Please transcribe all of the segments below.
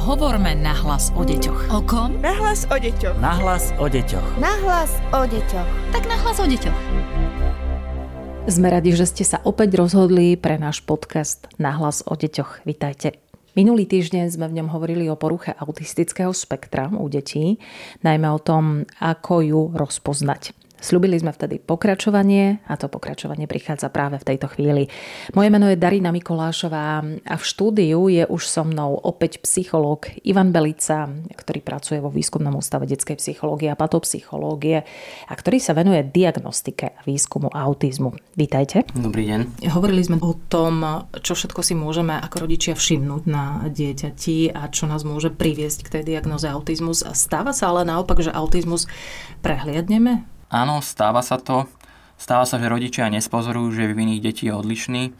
Hovorme nahlas o deťoch. O kom? Nahlas o deťoch. Nahlas o deťoch. Nahlas o deťoch. Tak nahlas o deťoch. Sme radi, že ste sa opäť rozhodli pre náš podcast Nahlas o deťoch. Vítajte. Minulý týždeň sme v ňom hovorili o poruche autistického spektra u detí, najmä o tom, ako ju rozpoznať. Sľubili sme vtedy pokračovanie a to pokračovanie prichádza práve v tejto chvíli. Moje meno je Darina Mikolášová a v štúdiu je už so mnou opäť psychológ Ivan Belica, ktorý pracuje vo výskumnom ústave detskej psychológie a patopsychológie a ktorý sa venuje diagnostike a výskumu autizmu. Vítajte. Dobrý deň. Hovorili sme o tom, čo všetko si môžeme ako rodičia všimnúť na dieťati a čo nás môže priviesť k tej diagnoze autizmus. Stáva sa ale naopak, že autizmus prehliadneme? Áno, stáva sa to. Stáva sa, že rodičia nespozorujú, že vývin ich detí je odlišný.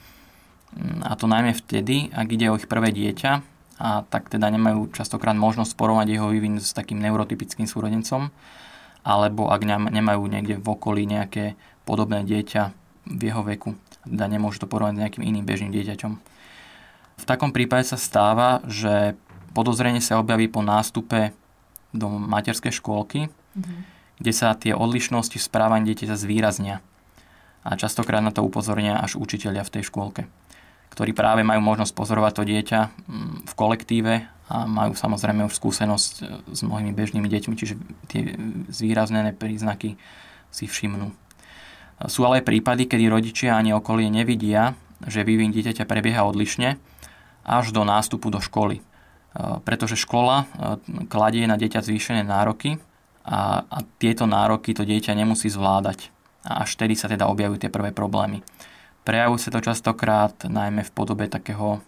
Mm, a to najmä vtedy, ak ide o ich prvé dieťa a tak teda nemajú častokrát možnosť porovnať jeho vývin s takým neurotypickým súrodencom alebo ak nemajú niekde v okolí nejaké podobné dieťa v jeho veku. Teda nemôžu to porovnať s nejakým iným bežným dieťaťom. V takom prípade sa stáva, že podozrenie sa objaví po nástupe do materskej škôlky, mm-hmm kde sa tie odlišnosti v správaní dieťaťa zvýraznia. A častokrát na to upozornia až učiteľia v tej škôlke, ktorí práve majú možnosť pozorovať to dieťa mm, v kolektíve a majú samozrejme už skúsenosť e, s mnohými bežnými deťmi, čiže tie zvýraznené príznaky si všimnú. Sú ale aj prípady, kedy rodičia ani okolie nevidia, že vývin dieťaťa prebieha odlišne až do nástupu do školy. E, pretože škola e, kladie na dieťa zvýšené nároky a, a tieto nároky to dieťa nemusí zvládať. A až vtedy sa teda objavujú tie prvé problémy. Prejavujú sa to častokrát najmä v podobe takého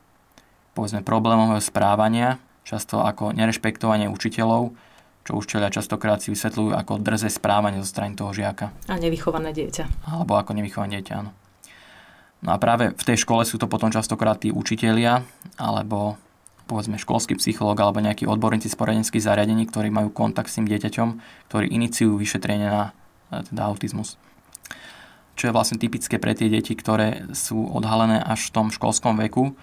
povedzme problémového správania, často ako nerešpektovanie učiteľov, čo učiteľia častokrát si vysvetľujú ako drze správanie zo strany toho žiaka. A nevychované dieťa. Alebo ako nevychované dieťa, áno. No a práve v tej škole sú to potom častokrát tí učitelia, alebo povedzme školský psychológ alebo nejakí odborníci z poradenských zariadení, ktorí majú kontakt s tým dieťaťom, ktorí iniciujú vyšetrenie na e, teda autizmus. Čo je vlastne typické pre tie deti, ktoré sú odhalené až v tom školskom veku,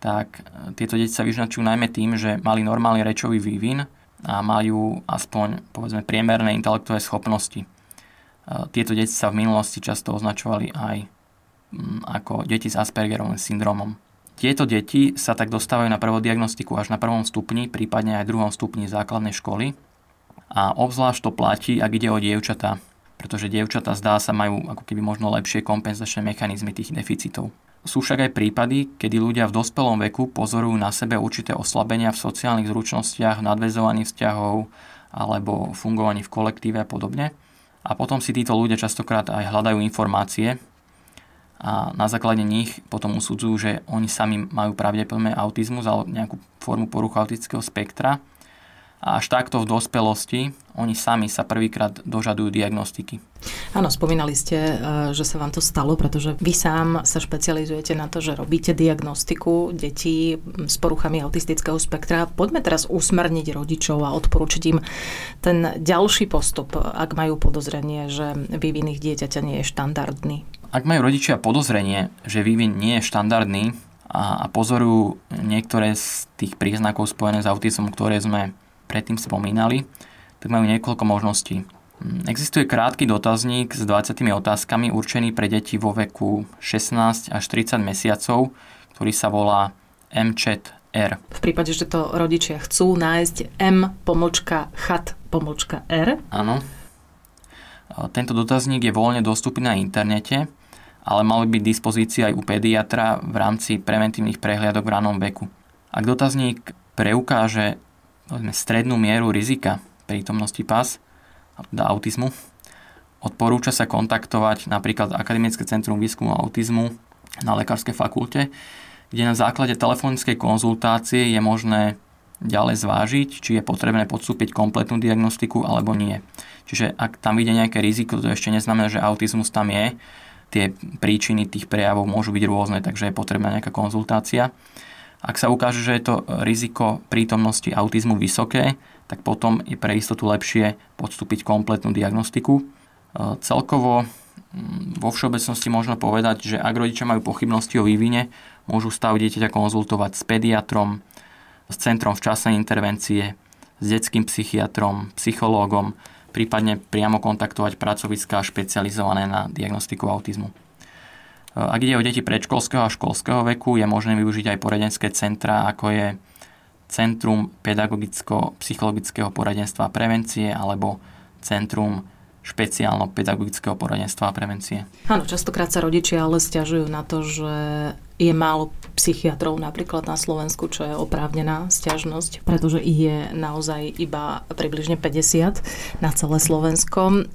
tak e, tieto deti sa vyznačujú najmä tým, že mali normálny rečový vývin a majú aspoň povedzme priemerné intelektové schopnosti. E, tieto deti sa v minulosti často označovali aj ako deti s Aspergerovým syndromom. Tieto deti sa tak dostávajú na prvodiagnostiku až na prvom stupni, prípadne aj druhom stupni základnej školy. A obzvlášť to platí, ak ide o dievčatá, pretože dievčatá zdá sa majú ako keby možno lepšie kompenzačné mechanizmy tých deficitov. Sú však aj prípady, kedy ľudia v dospelom veku pozorujú na sebe určité oslabenia v sociálnych zručnostiach, nadvezovaní vzťahov alebo fungovaní v kolektíve a podobne. A potom si títo ľudia častokrát aj hľadajú informácie, a na základe nich potom usudzujú, že oni sami majú pravdepodobne autizmus alebo nejakú formu poruchu autistického spektra. A až takto v dospelosti oni sami sa prvýkrát dožadujú diagnostiky. Áno, spomínali ste, e, že sa vám to stalo, pretože vy sám sa špecializujete na to, že robíte diagnostiku detí s poruchami autistického spektra. Poďme teraz usmerniť rodičov a odporučiť im ten ďalší postup, ak majú podozrenie, že vývin ich dieťaťa nie je štandardný. Ak majú rodičia podozrenie, že vývin nie je štandardný a, a pozorujú niektoré z tých príznakov spojené s autizmom, ktoré sme predtým spomínali, tak majú niekoľko možností. Mm, existuje krátky dotazník s 20 otázkami určený pre deti vo veku 16 až 30 mesiacov, ktorý sa volá MCHAT R. V prípade, že to rodičia chcú nájsť M pomočka chat pomočka R. Áno. Tento dotazník je voľne dostupný na internete ale mali byť dispozícii aj u pediatra v rámci preventívnych prehliadok v ranom veku. Ak dotazník preukáže strednú mieru rizika prítomnosti PAS, teda autizmu, odporúča sa kontaktovať napríklad Akademické centrum výskumu autizmu na Lekárskej fakulte, kde na základe telefonickej konzultácie je možné ďalej zvážiť, či je potrebné podstúpiť kompletnú diagnostiku alebo nie. Čiže ak tam vidie nejaké riziko, to ešte neznamená, že autizmus tam je, tie príčiny tých prejavov môžu byť rôzne, takže je potrebná nejaká konzultácia. Ak sa ukáže, že je to riziko prítomnosti autizmu vysoké, tak potom je pre istotu lepšie podstúpiť kompletnú diagnostiku. E, celkovo vo všeobecnosti možno povedať, že ak rodičia majú pochybnosti o vývine, môžu stav dieťaťa konzultovať s pediatrom, s centrom včasnej intervencie, s detským psychiatrom, psychológom, prípadne priamo kontaktovať pracoviská špecializované na diagnostiku autizmu. Ak ide o deti predškolského a školského veku, je možné využiť aj poradenské centra, ako je Centrum pedagogicko-psychologického poradenstva a prevencie alebo Centrum špeciálno-pedagogického poradenstva a prevencie. Áno, častokrát sa rodičia ale stiažujú na to, že je málo psychiatrov napríklad na Slovensku, čo je oprávnená stiažnosť, pretože ich je naozaj iba približne 50 na celé Slovensko.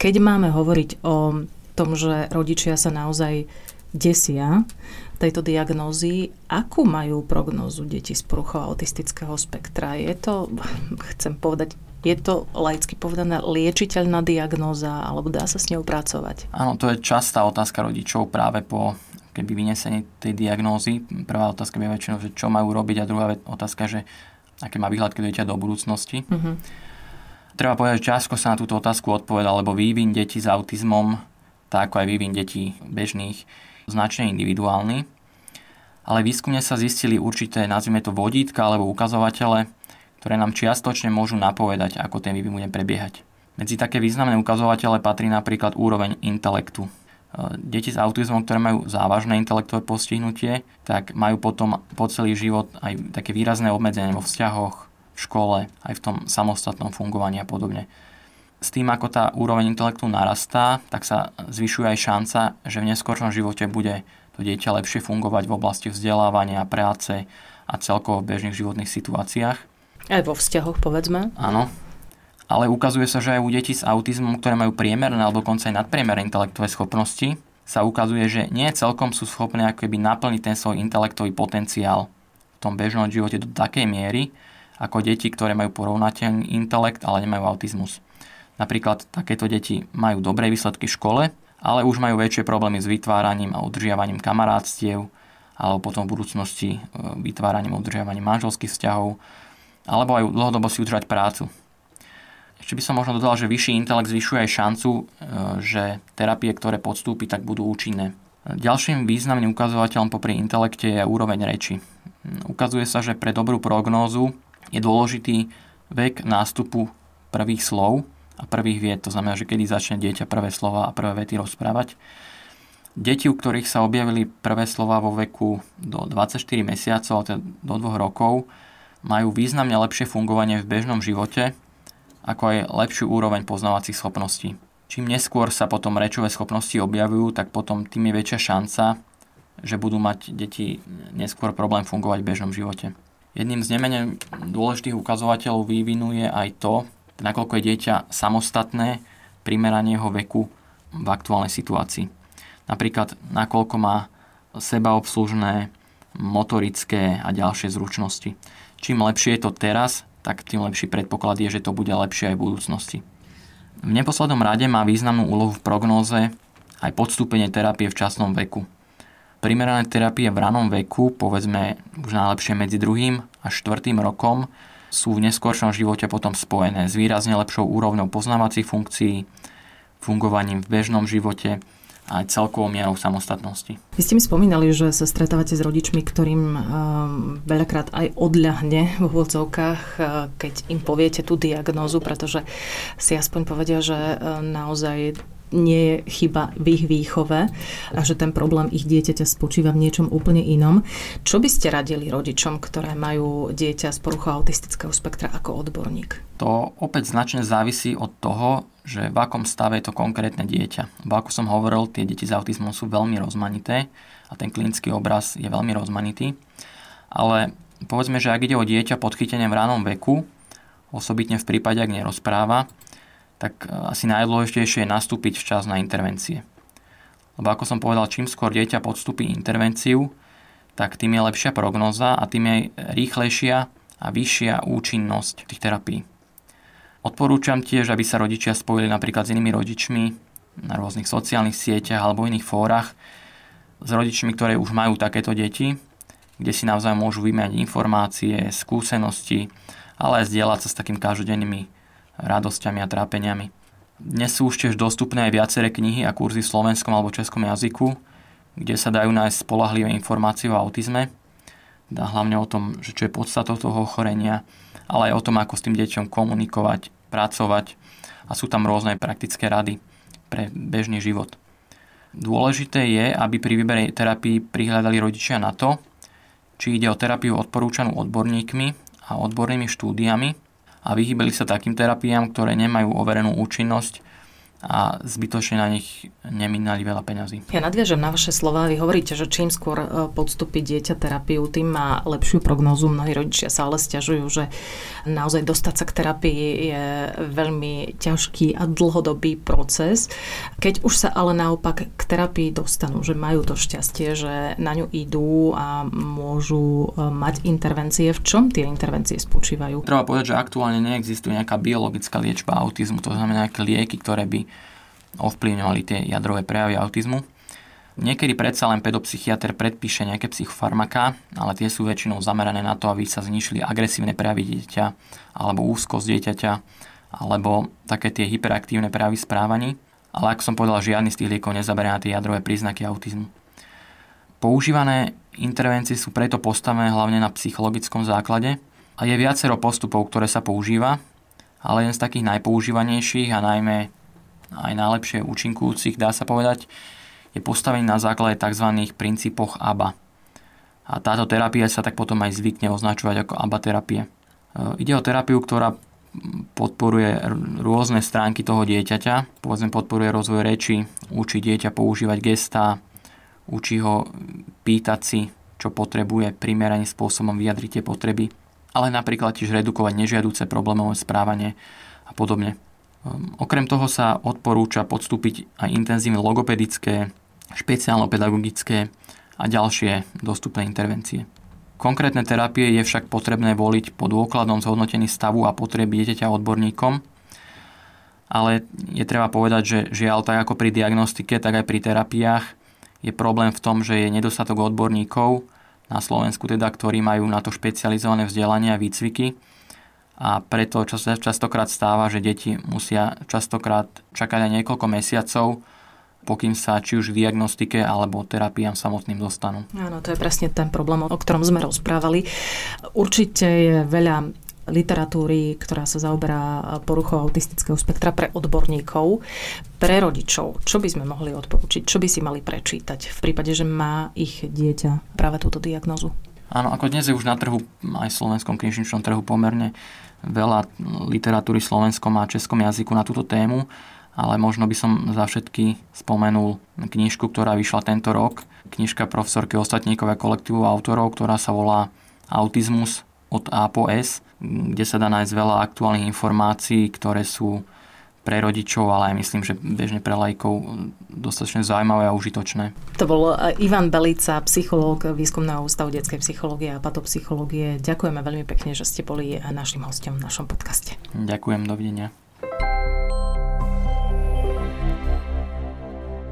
Keď máme hovoriť o tom, že rodičia sa naozaj desia tejto diagnózy, akú majú prognózu deti z poruchou autistického spektra? Je to, chcem povedať, je to laicky povedané liečiteľná diagnóza alebo dá sa s ňou pracovať? Áno, to je častá otázka rodičov práve po keby vynesení tej diagnózy. Prvá otázka je väčšinou, že čo majú robiť a druhá otázka, že aké má výhľadky dieťa do budúcnosti. Uh-huh. Treba povedať, že ťažko sa na túto otázku odpovedal, lebo vývin detí s autizmom, tak ako aj vývin detí bežných, značne individuálny. Ale výskumne sa zistili určité, nazvime to vodítka alebo ukazovatele, ktoré nám čiastočne môžu napovedať, ako ten vývin bude prebiehať. Medzi také významné ukazovatele patrí napríklad úroveň intelektu. E, deti s autizmom, ktoré majú závažné intelektové postihnutie, tak majú potom po celý život aj také výrazné obmedzenie vo vzťahoch, v škole, aj v tom samostatnom fungovaní a podobne. S tým, ako tá úroveň intelektu narastá, tak sa zvyšuje aj šanca, že v neskôršom živote bude to dieťa lepšie fungovať v oblasti vzdelávania, práce a celkovo v bežných životných situáciách. Aj vo vzťahoch, povedzme. Áno. Ale ukazuje sa, že aj u detí s autizmom, ktoré majú priemerné alebo dokonca aj nadpriemerné intelektové schopnosti, sa ukazuje, že nie celkom sú schopné ako keby naplniť ten svoj intelektový potenciál v tom bežnom živote do takej miery, ako deti, ktoré majú porovnateľný intelekt, ale nemajú autizmus. Napríklad takéto deti majú dobré výsledky v škole, ale už majú väčšie problémy s vytváraním a udržiavaním kamarátstiev, alebo potom v budúcnosti e, vytváraním a udržiavaním manželských vzťahov, alebo aj dlhodobo si udržať prácu. Ešte by som možno dodal, že vyšší intelekt zvyšuje aj šancu, e, že terapie, ktoré podstúpi, tak budú účinné. Ďalším významným ukazovateľom popri intelekte je úroveň reči. Ukazuje sa, že pre dobrú prognózu je dôležitý vek nástupu prvých slov a prvých vied, to znamená, že kedy začne dieťa prvé slova a prvé vety rozprávať. Deti, u ktorých sa objavili prvé slova vo veku do 24 mesiacov, teda do 2 rokov, majú významne lepšie fungovanie v bežnom živote, ako aj lepšiu úroveň poznávacích schopností. Čím neskôr sa potom rečové schopnosti objavujú, tak potom tým je väčšia šanca, že budú mať deti neskôr problém fungovať v bežnom živote. Jedným z nemenej dôležitých ukazovateľov vývinu je aj to, nakoľko je dieťa samostatné primeranie jeho veku v aktuálnej situácii. Napríklad, nakoľko má sebaobslužné, motorické a ďalšie zručnosti čím lepšie je to teraz, tak tým lepší predpoklad je, že to bude lepšie aj v budúcnosti. V neposlednom rade má významnú úlohu v prognóze aj podstúpenie terapie v časnom veku. Primerané terapie v ranom veku, povedzme už najlepšie medzi druhým a štvrtým rokom, sú v neskôršom živote potom spojené s výrazne lepšou úrovňou poznávacích funkcií, fungovaním v bežnom živote aj celkovou mierou samostatnosti. Vy ste mi spomínali, že sa stretávate s rodičmi, ktorým um, veľakrát aj odľahne v úvodzovkách, uh, keď im poviete tú diagnózu, pretože si aspoň povedia, že uh, naozaj nie je chyba v ich výchove a že ten problém ich dieťaťa spočíva v niečom úplne inom. Čo by ste radili rodičom, ktoré majú dieťa z poruchou autistického spektra ako odborník? To opäť značne závisí od toho, že v akom stave je to konkrétne dieťa. Bo ako som hovoril, tie deti s autizmom sú veľmi rozmanité a ten klinický obraz je veľmi rozmanitý. Ale povedzme, že ak ide o dieťa podchytené v ránom veku, osobitne v prípade, ak nerozpráva, tak e, asi najdôležitejšie je nastúpiť včas na intervencie. Lebo ako som povedal, čím skôr dieťa podstúpi intervenciu, tak tým je lepšia prognoza a tým je rýchlejšia a vyššia účinnosť tých terapií. Odporúčam tiež, aby sa rodičia spojili napríklad s inými rodičmi na rôznych sociálnych sieťach alebo iných fórach s rodičmi, ktoré už majú takéto deti, kde si navzájom môžu vymeniť informácie, skúsenosti, ale aj sa s takým každodennými radosťami a trápeniami. Dnes sú už tiež dostupné aj viaceré knihy a kurzy v slovenskom alebo českom jazyku, kde sa dajú nájsť spolahlivé informácie o autizme. teda hlavne o tom, že čo je podstatou toho ochorenia, ale aj o tom, ako s tým deťom komunikovať, pracovať a sú tam rôzne praktické rady pre bežný život. Dôležité je, aby pri výbere terapii prihľadali rodičia na to, či ide o terapiu odporúčanú odborníkmi a odbornými štúdiami a vyhýbali sa takým terapiám, ktoré nemajú overenú účinnosť a zbytočne na nich neminali veľa peňazí. Ja nadviažem na vaše slova. Vy hovoríte, že čím skôr e, podstúpi dieťa terapiu, tým má lepšiu prognózu. Mnohí rodičia sa ale stiažujú, že naozaj dostať sa k terapii je veľmi ťažký a dlhodobý proces. Keď už sa ale naopak k terapii dostanú, že majú to šťastie, že na ňu idú a môžu e, mať intervencie, v čom tie intervencie spočívajú? Treba povedať, že aktuálne neexistuje nejaká biologická liečba autizmu, to znamená nejaké lieky, ktoré by ovplyvňovali tie jadrové prejavy autizmu. Niekedy predsa len pedopsychiatr predpíše nejaké psychofarmaká, ale tie sú väčšinou zamerané na to, aby sa znišili agresívne prejavy dieťaťa alebo úzkosť dieťaťa alebo také tie hyperaktívne prejavy správaní. Ale ako som povedal, žiadny z tých liekov nezaberia na tie jadrové príznaky autizmu. Používané intervencie sú preto postavené hlavne na psychologickom základe a je viacero postupov, ktoré sa používa, ale jeden z takých najpoužívanejších a najmä aj najlepšie účinkujúcich, dá sa povedať, je postavený na základe tzv. princípoch ABA. A táto terapia sa tak potom aj zvykne označovať ako ABA terapie. E, ide o terapiu, ktorá podporuje rôzne stránky toho dieťaťa. Povedzme, podporuje rozvoj reči, učí dieťa používať gestá, učí ho pýtať si, čo potrebuje, primeraným spôsobom vyjadriť tie potreby, ale napríklad tiež redukovať nežiaduce problémové správanie a podobne. Ehm, okrem toho sa odporúča podstúpiť aj intenzívne logopedické, špeciálno-pedagogické a ďalšie dostupné intervencie. Konkrétne terapie je však potrebné voliť po dôkladnom zhodnotení stavu a potreby dieťaťa odborníkom, ale je treba povedať, že žiaľ tak ako pri diagnostike, tak aj pri terapiách je problém v tom, že je nedostatok odborníkov na Slovensku, teda, ktorí majú na to špecializované vzdelanie a výcviky a preto čo sa častokrát stáva, že deti musia častokrát čakať aj niekoľko mesiacov, pokým sa či už v diagnostike alebo terapiám samotným dostanú. Áno, to je presne ten problém, o ktorom sme rozprávali. Určite je veľa literatúry, ktorá sa zaoberá poruchou autistického spektra pre odborníkov, pre rodičov. Čo by sme mohli odporučiť? Čo by si mali prečítať v prípade, že má ich dieťa práve túto diagnozu? Áno, ako dnes je už na trhu, aj v slovenskom knižničnom trhu pomerne veľa literatúry slovenskom a českom jazyku na túto tému, ale možno by som za všetky spomenul knižku, ktorá vyšla tento rok. Knižka profesorky Ostatníkové kolektívu autorov, ktorá sa volá Autizmus od A po S, kde sa dá nájsť veľa aktuálnych informácií, ktoré sú pre rodičov, ale aj myslím, že bežne pre lajkov dostatočne zaujímavé a užitočné. To bol e, Ivan Belica, psychológ Výskumného ústavu detskej psychológie a patopsychológie. Ďakujeme veľmi pekne, že ste boli našim hostom v našom podcaste. Ďakujem, dovidenia.